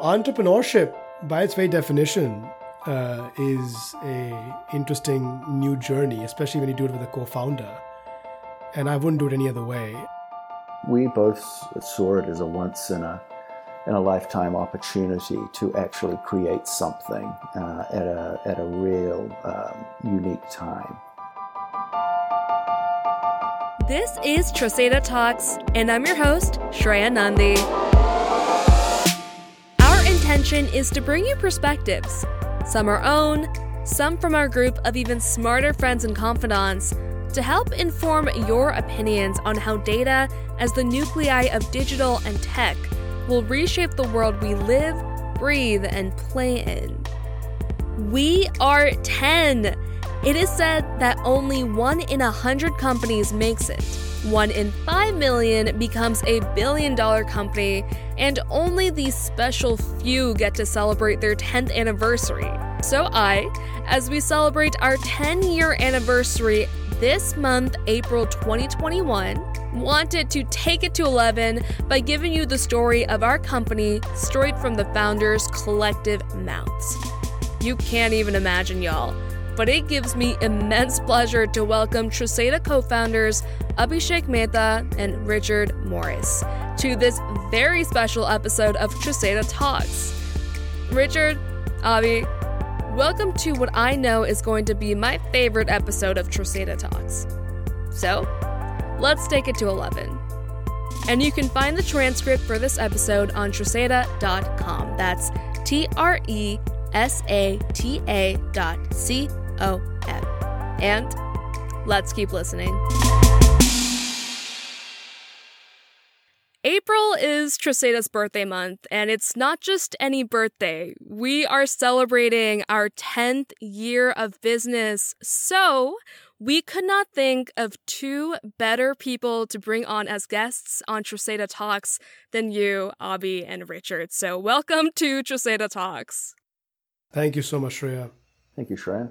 Entrepreneurship, by its very definition, uh, is a interesting new journey, especially when you do it with a co-founder. And I wouldn't do it any other way. We both saw it as a once in a in a lifetime opportunity to actually create something uh, at a at a real um, unique time. This is Tresata Talks, and I'm your host, Shreya Nandi. Intention is to bring you perspectives, some our own, some from our group of even smarter friends and confidants, to help inform your opinions on how data, as the nuclei of digital and tech, will reshape the world we live, breathe, and play in. We are 10. It is said that only one in a hundred companies makes it. One in five million becomes a billion dollar company, and only these special few get to celebrate their 10th anniversary. So, I, as we celebrate our 10 year anniversary this month, April 2021, wanted to take it to 11 by giving you the story of our company straight from the founders' collective mouths. You can't even imagine, y'all but it gives me immense pleasure to welcome Tresata co founders Abhishek Mehta and Richard Morris to this very special episode of Tresata Talks. Richard, Abhi, welcome to what I know is going to be my favorite episode of Tresata Talks. So, let's take it to 11. And you can find the transcript for this episode on tresata.com. That's T R E S A T A dot C O M. And let's keep listening. April is Tresata's birthday month, and it's not just any birthday. We are celebrating our 10th year of business. So, we could not think of two better people to bring on as guests on Tresata Talks than you, Abhi, and Richard. So, welcome to Tresata Talks. Thank you so much, Shreya. Thank you, Shreya.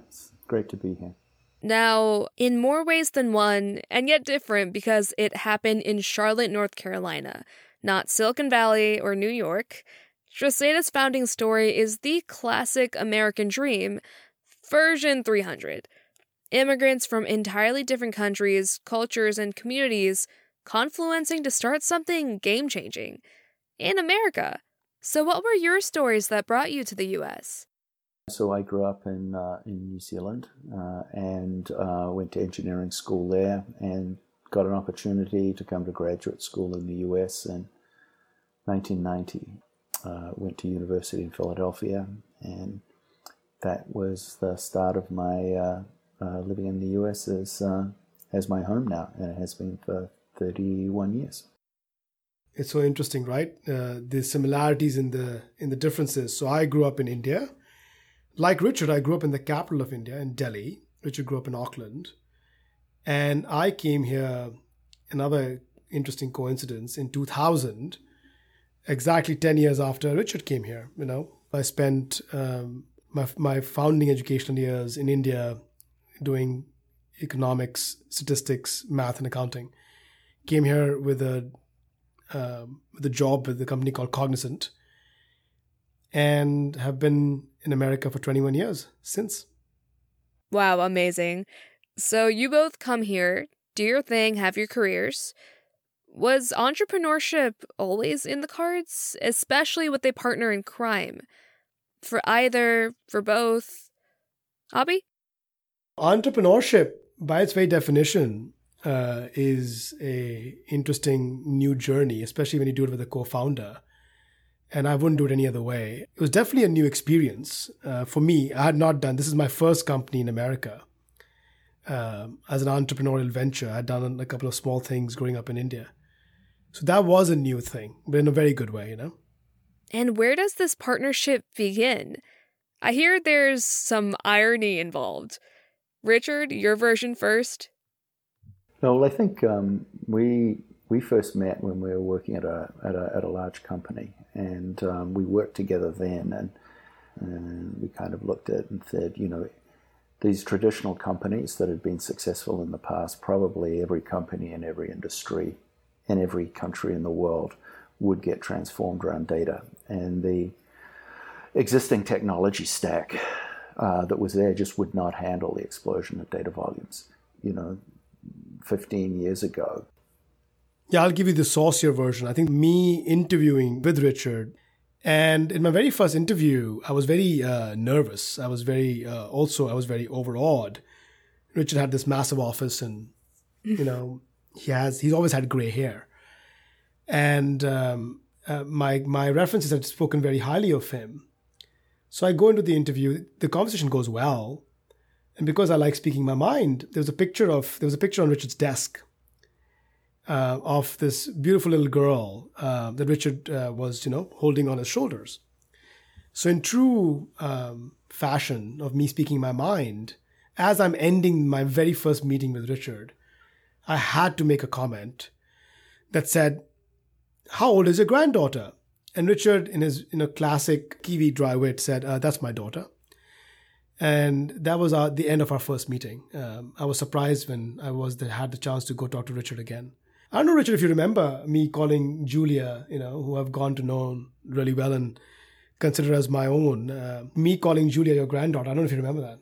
Great to be here. Now, in more ways than one, and yet different because it happened in Charlotte, North Carolina, not Silicon Valley or New York, Tresata's founding story is the classic American dream, version 300. Immigrants from entirely different countries, cultures, and communities confluencing to start something game changing in America. So, what were your stories that brought you to the US? So I grew up in uh, in New Zealand uh, and uh, went to engineering school there, and got an opportunity to come to graduate school in the US in 1990. Uh, went to university in Philadelphia, and that was the start of my uh, uh, living in the US as as my home now, and it has been for 31 years. It's so interesting, right? the similarities in the in the differences. So I grew up in India like Richard, I grew up in the capital of India, in Delhi. Richard grew up in Auckland. And I came here, another interesting coincidence, in 2000, exactly 10 years after Richard came here. You know, I spent um, my, my founding educational years in India doing economics, statistics, math, and accounting. Came here with a um, with a job with a company called Cognizant, and have been in America for 21 years since. Wow, amazing. So you both come here, do your thing, have your careers. Was entrepreneurship always in the cards, especially with a partner in crime? For either, for both? Abhi? Entrepreneurship, by its very definition, uh, is a interesting new journey, especially when you do it with a co-founder and I wouldn't do it any other way. It was definitely a new experience uh, for me. I had not done this is my first company in America um, as an entrepreneurial venture. I'd done a couple of small things growing up in India, so that was a new thing, but in a very good way, you know. And where does this partnership begin? I hear there's some irony involved. Richard, your version first. Well, I think um, we we first met when we were working at a at a, at a large company, and um, we worked together then, and, and we kind of looked at and said, you know, these traditional companies that had been successful in the past, probably every company in every industry in every country in the world would get transformed around data, and the existing technology stack uh, that was there just would not handle the explosion of data volumes. You know, 15 years ago. Yeah, I'll give you the saucier version. I think me interviewing with Richard, and in my very first interview, I was very uh, nervous. I was very, uh, also, I was very overawed. Richard had this massive office, and, you know, he has, he's always had gray hair. And um, uh, my, my references had spoken very highly of him. So I go into the interview, the conversation goes well. And because I like speaking my mind, there was a picture of there was a picture on Richard's desk uh, of this beautiful little girl uh, that Richard uh, was, you know, holding on his shoulders. So in true um, fashion of me speaking my mind, as I'm ending my very first meeting with Richard, I had to make a comment that said, "How old is your granddaughter?" And Richard, in his in a classic Kiwi dry wit, said, uh, "That's my daughter." And that was our, the end of our first meeting. Um, I was surprised when I was the, had the chance to go talk to Richard again. I don't know, Richard, if you remember me calling Julia, you know, who I've gone to know really well and consider as my own, uh, me calling Julia your granddaughter. I don't know if you remember that.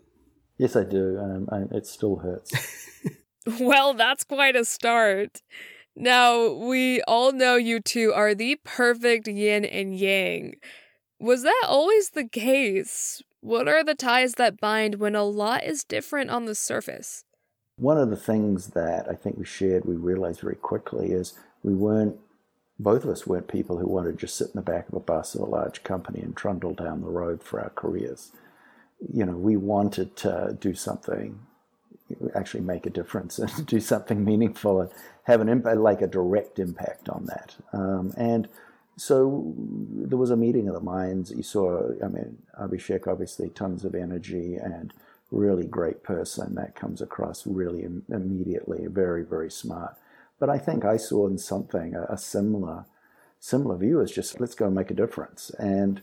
Yes, I do. Um, I, it still hurts. well, that's quite a start. Now, we all know you two are the perfect yin and yang. Was that always the case? What are the ties that bind when a lot is different on the surface? One of the things that I think we shared, we realized very quickly, is we weren't, both of us weren't people who wanted to just sit in the back of a bus of a large company and trundle down the road for our careers. You know, we wanted to do something actually make a difference and do something meaningful and have an impact, like a direct impact on that. Um, and so there was a meeting of the minds. You saw, I mean, Abhishek obviously tons of energy and really great person that comes across really Im- immediately, very very smart. But I think I saw in something a, a similar similar view as just let's go and make a difference and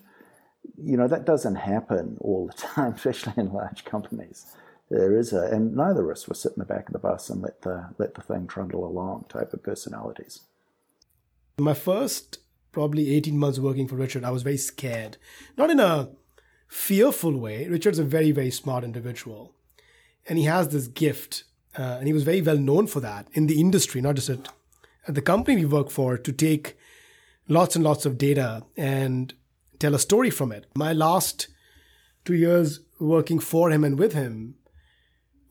you know that doesn't happen all the time, especially in large companies there is a, and neither of us were sit in the back of the bus and let the let the thing trundle along type of personalities. My first probably 18 months working for Richard, I was very scared. Not in a fearful way. Richard's a very, very smart individual. And he has this gift, uh, and he was very well known for that in the industry, not just at, at the company we work for, to take lots and lots of data and tell a story from it. My last two years working for him and with him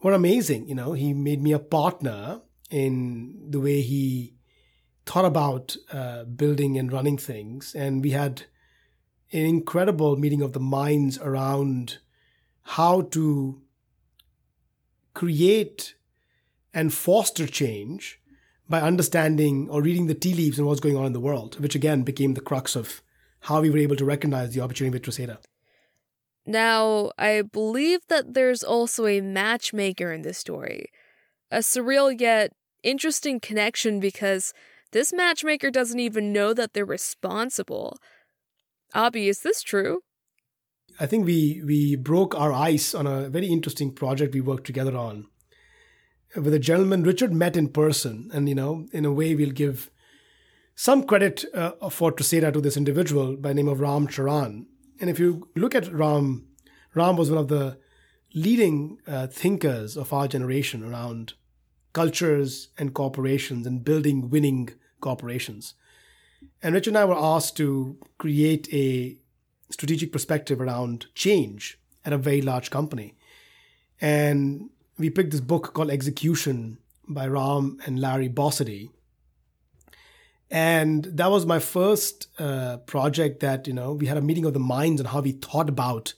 were amazing. You know, he made me a partner in the way he thought about uh, building and running things. And we had an incredible meeting of the minds around how to create and foster change by understanding or reading the tea leaves and what's going on in the world, which again became the crux of how we were able to recognize the opportunity with Tresata. Now, I believe that there's also a matchmaker in this story. A surreal yet interesting connection because this matchmaker doesn't even know that they're responsible. Abhi, is this true? I think we we broke our ice on a very interesting project we worked together on with a gentleman Richard met in person, and you know, in a way, we'll give some credit uh, for Tresata to this individual by name of Ram Charan. And if you look at Ram, Ram was one of the leading uh, thinkers of our generation around cultures and corporations and building winning corporations. And Rich and I were asked to create a strategic perspective around change at a very large company. And we picked this book called Execution by Ram and Larry Bossidy. And that was my first uh, project that, you know, we had a meeting of the minds on how we thought about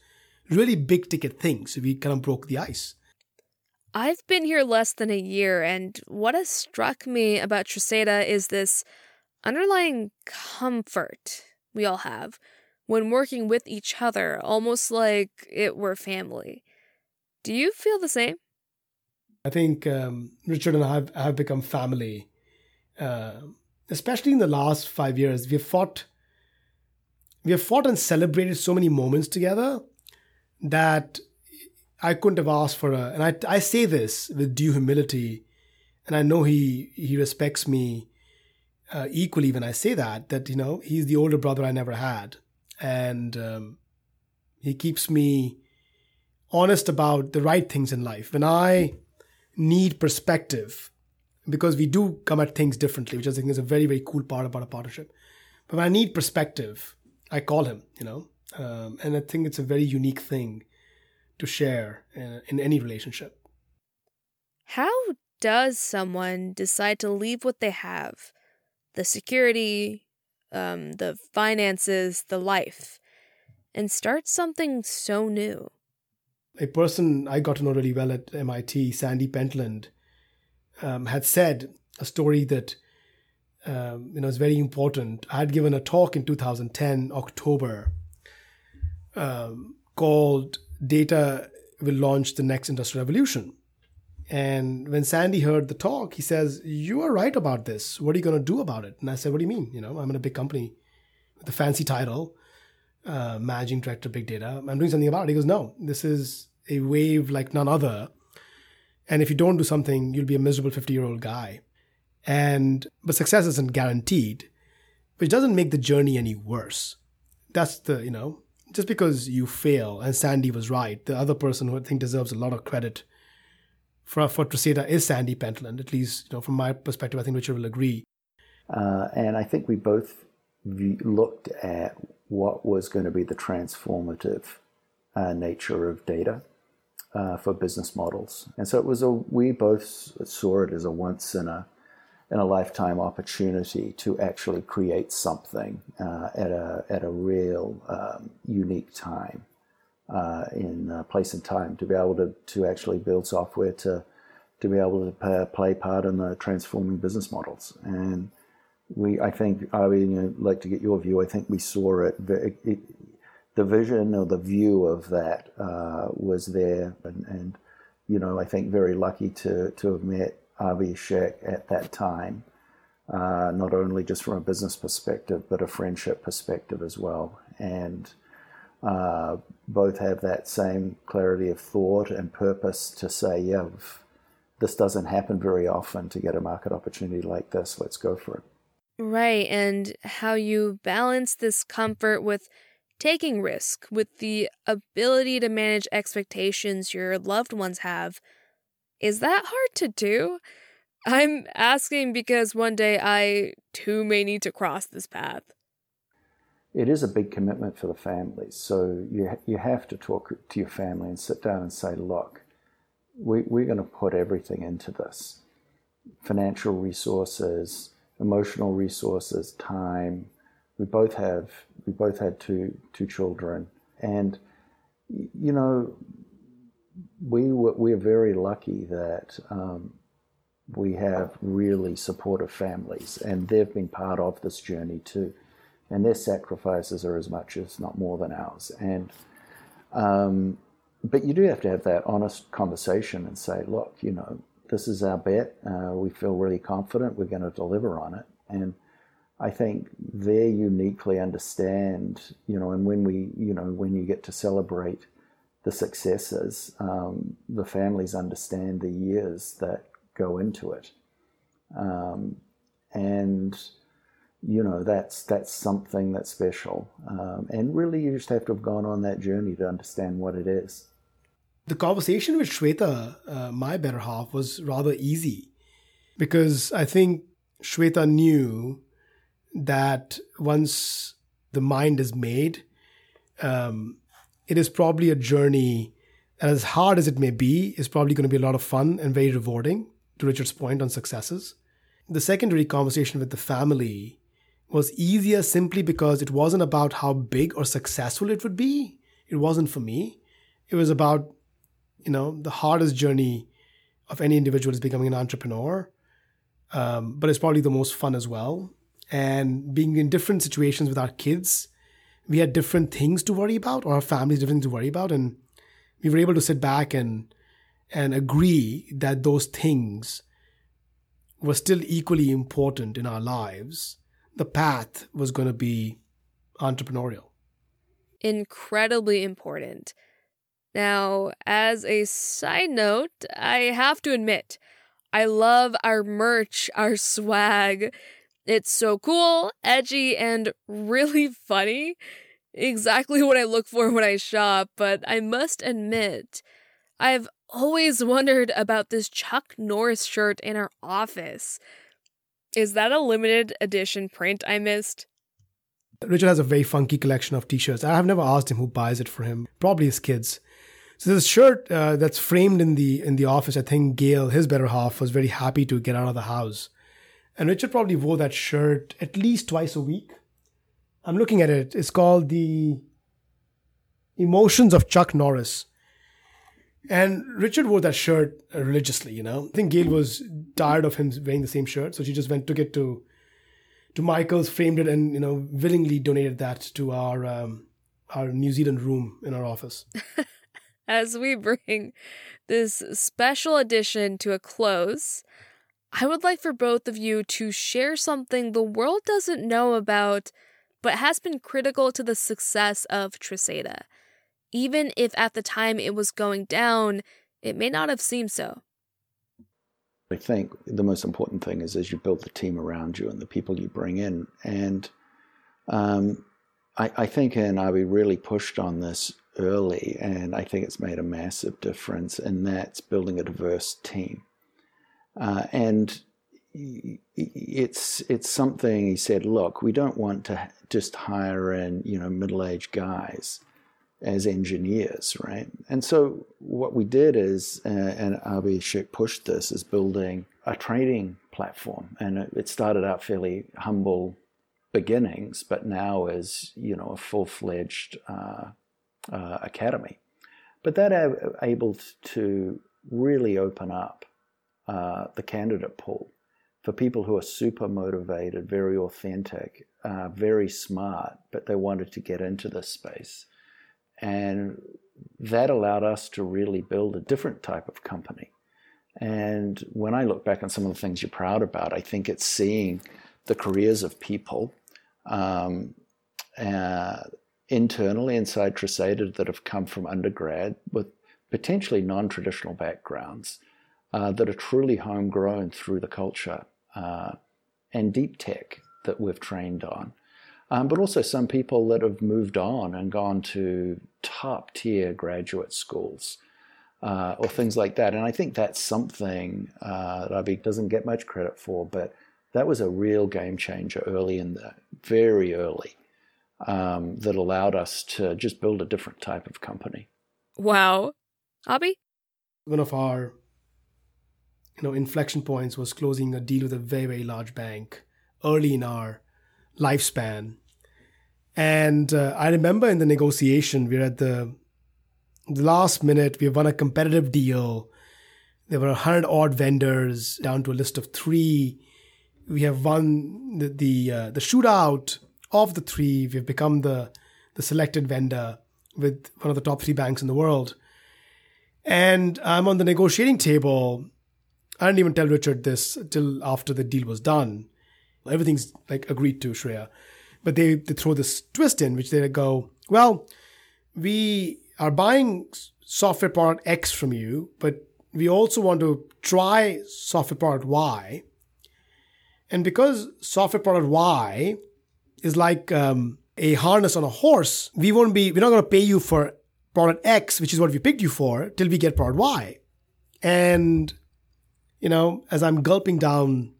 really big ticket things. We kind of broke the ice. I've been here less than a year, and what has struck me about Tresata is this underlying comfort we all have when working with each other, almost like it were family. Do you feel the same? I think um, Richard and I have, have become family. Uh, especially in the last five years, we have fought, we have fought and celebrated so many moments together that I couldn't have asked for a. And I I say this with due humility, and I know he he respects me uh, equally when I say that. That you know he's the older brother I never had, and um, He keeps me honest about the right things in life. When I need perspective, because we do come at things differently, which I think is a very, very cool part about a partnership. But when I need perspective, I call him, you know, um, and I think it's a very unique thing to share in, in any relationship. How does someone decide to leave what they have the security, um, the finances, the life and start something so new? A person I got to know really well at MIT, Sandy Pentland, um, had said a story that um, you know is very important. I had given a talk in 2010 October um, called "Data Will Launch the Next Industrial Revolution." And when Sandy heard the talk, he says, "You are right about this. What are you going to do about it?" And I said, "What do you mean? You know, I'm in a big company with a fancy title, uh, managing director, big data. I'm doing something about it." He goes, "No, this is a wave like none other." And if you don't do something, you'll be a miserable 50 year old guy. And but success isn't guaranteed, which doesn't make the journey any worse. That's the, you know, just because you fail, and Sandy was right, the other person who I think deserves a lot of credit for for Tresata is Sandy Pentland. At least, you know, from my perspective, I think Richard will agree. Uh, and I think we both looked at what was going to be the transformative uh, nature of data uh, for business models. And so it was a we both saw it as a once in a in a lifetime opportunity to actually create something uh, at a at a real um, unique time uh, in uh, place and time to be able to to actually build software to to be able to play part in the transforming business models. And we I think I would like to get your view. I think we saw it, it, it the vision or the view of that uh, was there, and, and, you know I think very lucky to to have met Abhishek at that time, uh, not only just from a business perspective but a friendship perspective as well, and uh, both have that same clarity of thought and purpose to say, yeah, this doesn't happen very often to get a market opportunity like this. Let's go for it. Right, and how you balance this comfort with taking risk with the ability to manage expectations your loved ones have. Is that hard to do? I'm asking because one day I too may need to cross this path. It is a big commitment for the families. So you, you have to talk to your family and sit down and say, look, we, we're going to put everything into this financial resources, emotional resources, time. We both have we both had two two children, and you know, we were we're very lucky that um, we have really supportive families, and they've been part of this journey too, and their sacrifices are as much, as not more, than ours, and. Um, but you do have to have that honest conversation and say, look, you know, this is our bet. Uh, we feel really confident we're going to deliver on it, and I think they uniquely understand, you know, and when we, you know, when you get to celebrate the successes, um, the families understand the years that go into it, um, and you know that's that's something that's special. Um, and really, you just have to have gone on that journey to understand what it is. The conversation with Shweta, uh, my better half, was rather easy because I think Shweta knew that once the mind is made, um, it is probably a journey that, as hard as it may be, is probably going to be a lot of fun and very rewarding, to Richard's point on successes. The secondary conversation with the family was easier simply because it wasn't about how big or successful it would be. It wasn't for me. It was about, you know, the hardest journey of any individual is becoming an entrepreneur. Um, but it's probably the most fun as well and being in different situations with our kids, we had different things to worry about, or our families different things to worry about, and we were able to sit back and and agree that those things were still equally important in our lives. The path was going to be entrepreneurial. Incredibly important. Now, as a side note, I have to admit, I love our merch, our swag. It's so cool, edgy, and really funny. exactly what I look for when I shop, but I must admit, I've always wondered about this Chuck Norris shirt in our office. Is that a limited edition print I missed? Richard has a very funky collection of t-shirts. I have never asked him who buys it for him. Probably his kids. So this shirt uh, that's framed in the in the office. I think Gail, his better half, was very happy to get out of the house, and Richard probably wore that shirt at least twice a week. I'm looking at it. It's called the Emotions of Chuck Norris. And Richard wore that shirt religiously, you know. I think Gail was tired of him wearing the same shirt, so she just went took it to to Michael's, framed it, and you know willingly donated that to our um, our New Zealand room in our office. As we bring this special edition to a close, I would like for both of you to share something the world doesn't know about, but has been critical to the success of Tresata. Even if at the time it was going down, it may not have seemed so. I think the most important thing is as you build the team around you and the people you bring in. And um, I, I, think and Abhi really pushed on this early, and I think it's made a massive difference, and that's building a diverse team. Uh, and it's it's something he said. Look, we don't want to just hire in you know middle aged guys as engineers, right? And so what we did is, uh, and Abhi pushed this, is building a trading platform, and it, started out fairly humble beginnings, but now is you know a full fledged uh, uh, academy. But that able to really open up uh, the candidate pool for people who are super motivated, very authentic, uh, very smart, but they wanted to get into this space. And that allowed us to really build a different type of company. And when I look back on some of the things you're proud about, I think it's seeing the careers of people um, uh, internally inside Tresata that have come from undergrad with potentially non traditional backgrounds uh, that are truly homegrown through the culture uh, and deep tech that we've trained on um, but also some people that have moved on and gone to top tier graduate schools uh, or things like that. And I think that's something uh, that Abhi doesn't get much credit for, but that was a real game changer early in the very early um, that allowed us to just build a different type of company. Wow. Abhi? One of our you know inflection points was closing a deal with a very very large bank early in our lifespan. And uh, I remember in the negotiation, we are at the, the last minute, we won a competitive deal. There were 100 odd vendors down to a list of three. We have won the, the, uh, the shootout of the three. We've become the, the selected vendor with one of the top three banks in the world. And I'm on the negotiating table. I didn't even tell Richard this till after the deal was done everything's like agreed to Shreya. But they, they throw this twist in, which they go, well, we are buying software product X from you, but we also want to try software product Y. And because software product Y is like um, a harness on a horse, we won't be, we're not going to pay you for product X, which is what we picked you for, till we get product Y. And, you know, as I'm gulping down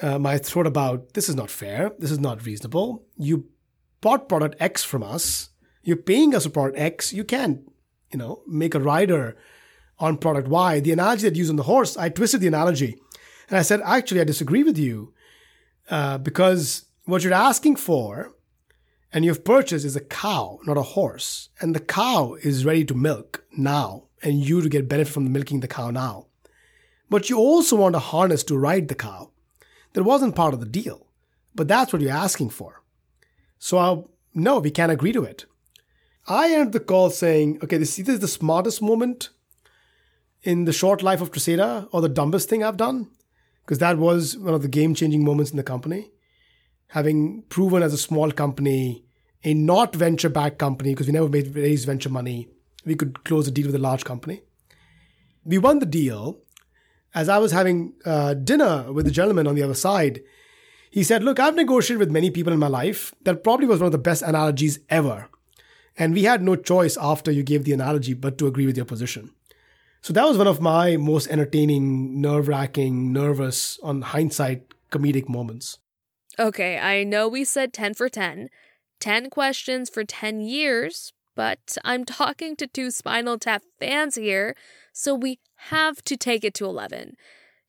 uh, my throat about this is not fair, this is not reasonable. You bought product X from us, you're paying us for product X, you can't, you know, make a rider on product Y. The analogy that you used on the horse, I twisted the analogy. And I said, actually, I disagree with you uh, because what you're asking for and you've purchased is a cow, not a horse. And the cow is ready to milk now, and you to get benefit from milking the cow now. But you also want a harness to ride the cow that wasn't part of the deal. But that's what you're asking for. So I'll, no, we can't agree to it. I ended the call saying, okay, this, this is the smartest moment in the short life of Tresata or the dumbest thing I've done. Because that was one of the game changing moments in the company. Having proven as a small company, a not venture backed company, because we never made raised venture money, we could close a deal with a large company. We won the deal as I was having uh, dinner with the gentleman on the other side, He said, Look, I've negotiated with many people in my life. That probably was one of the best analogies ever. And we had no choice after you gave the analogy but to agree with your position. So that was one of my most entertaining, nerve wracking, nervous, on hindsight, comedic moments. Okay, I know we said 10 for 10, 10 questions for 10 years, but I'm talking to two Spinal Tap fans here, so we have to take it to 11.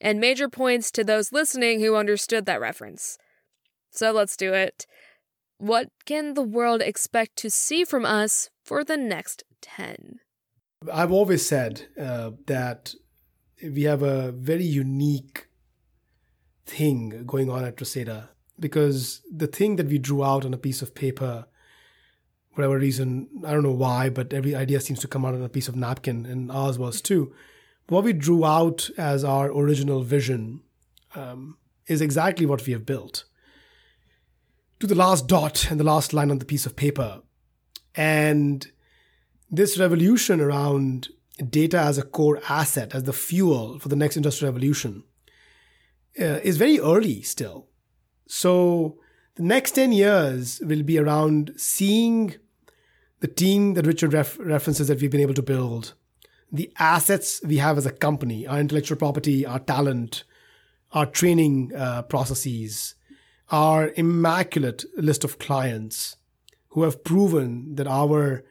And major points to those listening who understood that reference. So let's do it. What can the world expect to see from us for the next 10? I've always said uh, that we have a very unique thing going on at Tresata because the thing that we drew out on a piece of paper, whatever reason, I don't know why, but every idea seems to come out on a piece of napkin, and ours was too. What we drew out as our original vision um, is exactly what we have built to the last dot and the last line on the piece of paper. And this revolution around data as a core asset, as the fuel for the next industrial revolution, uh, is very early still. So the next 10 years will be around seeing the team that Richard ref- references that we've been able to build, the assets we have as a company, our intellectual property, our talent, our training uh, processes, our immaculate list of clients who have proven that our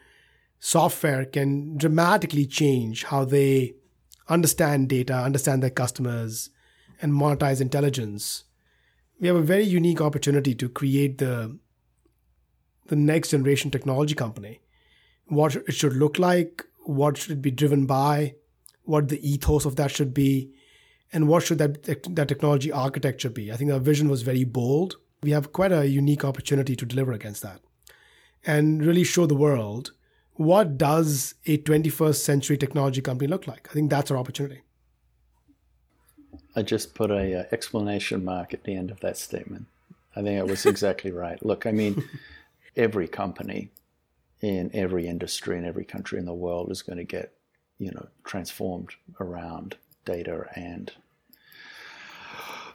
software can dramatically change how they understand data, understand their customers, and monetize intelligence. We have a very unique opportunity to create the the next generation technology company. What it should look like, what should it be driven by, what the ethos of that should be, and what should that that technology architecture be. I think our vision was very bold. We have quite a unique opportunity to deliver against that and really show the world what does a 21st century technology company look like? I think that's our opportunity. I just put a uh, explanation mark at the end of that statement. I think it was exactly right. Look, I mean, every company in every industry in every country in the world is going to get, you know, transformed around data and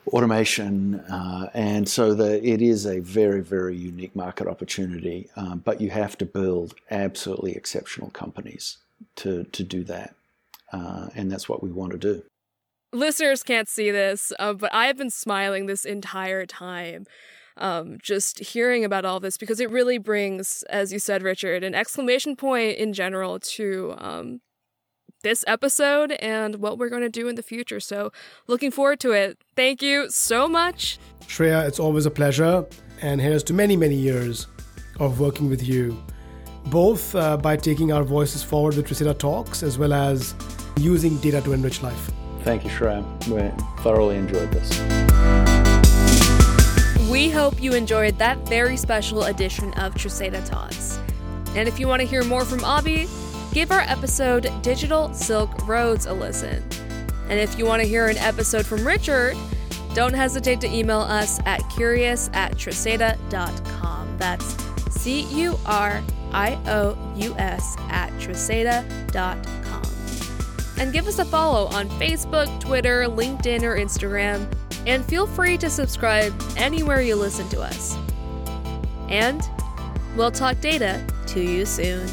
automation, uh, and so the, it is a very, very unique market opportunity. Um, but you have to build absolutely exceptional companies to to do that, uh, and that's what we want to do. Listeners can't see this, uh, but I have been smiling this entire time. Um, just hearing about all this because it really brings, as you said, Richard, an exclamation point in general to um, this episode and what we're going to do in the future. So, looking forward to it. Thank you so much. Shreya, it's always a pleasure. And here's to many, many years of working with you, both uh, by taking our voices forward with Tresata Talks as well as using data to enrich life. Thank you, Shreya. We thoroughly enjoyed this. We hope you enjoyed that very special edition of Tresata Talks. And if you want to hear more from Abhi, give our episode Digital Silk Roads a listen. And if you want to hear an episode from Richard, don't hesitate to email us at curious at tresata.com. That's C U R I O U S at tresata.com. And give us a follow on Facebook, Twitter, LinkedIn, or Instagram. And feel free to subscribe anywhere you listen to us. And we'll talk data to you soon.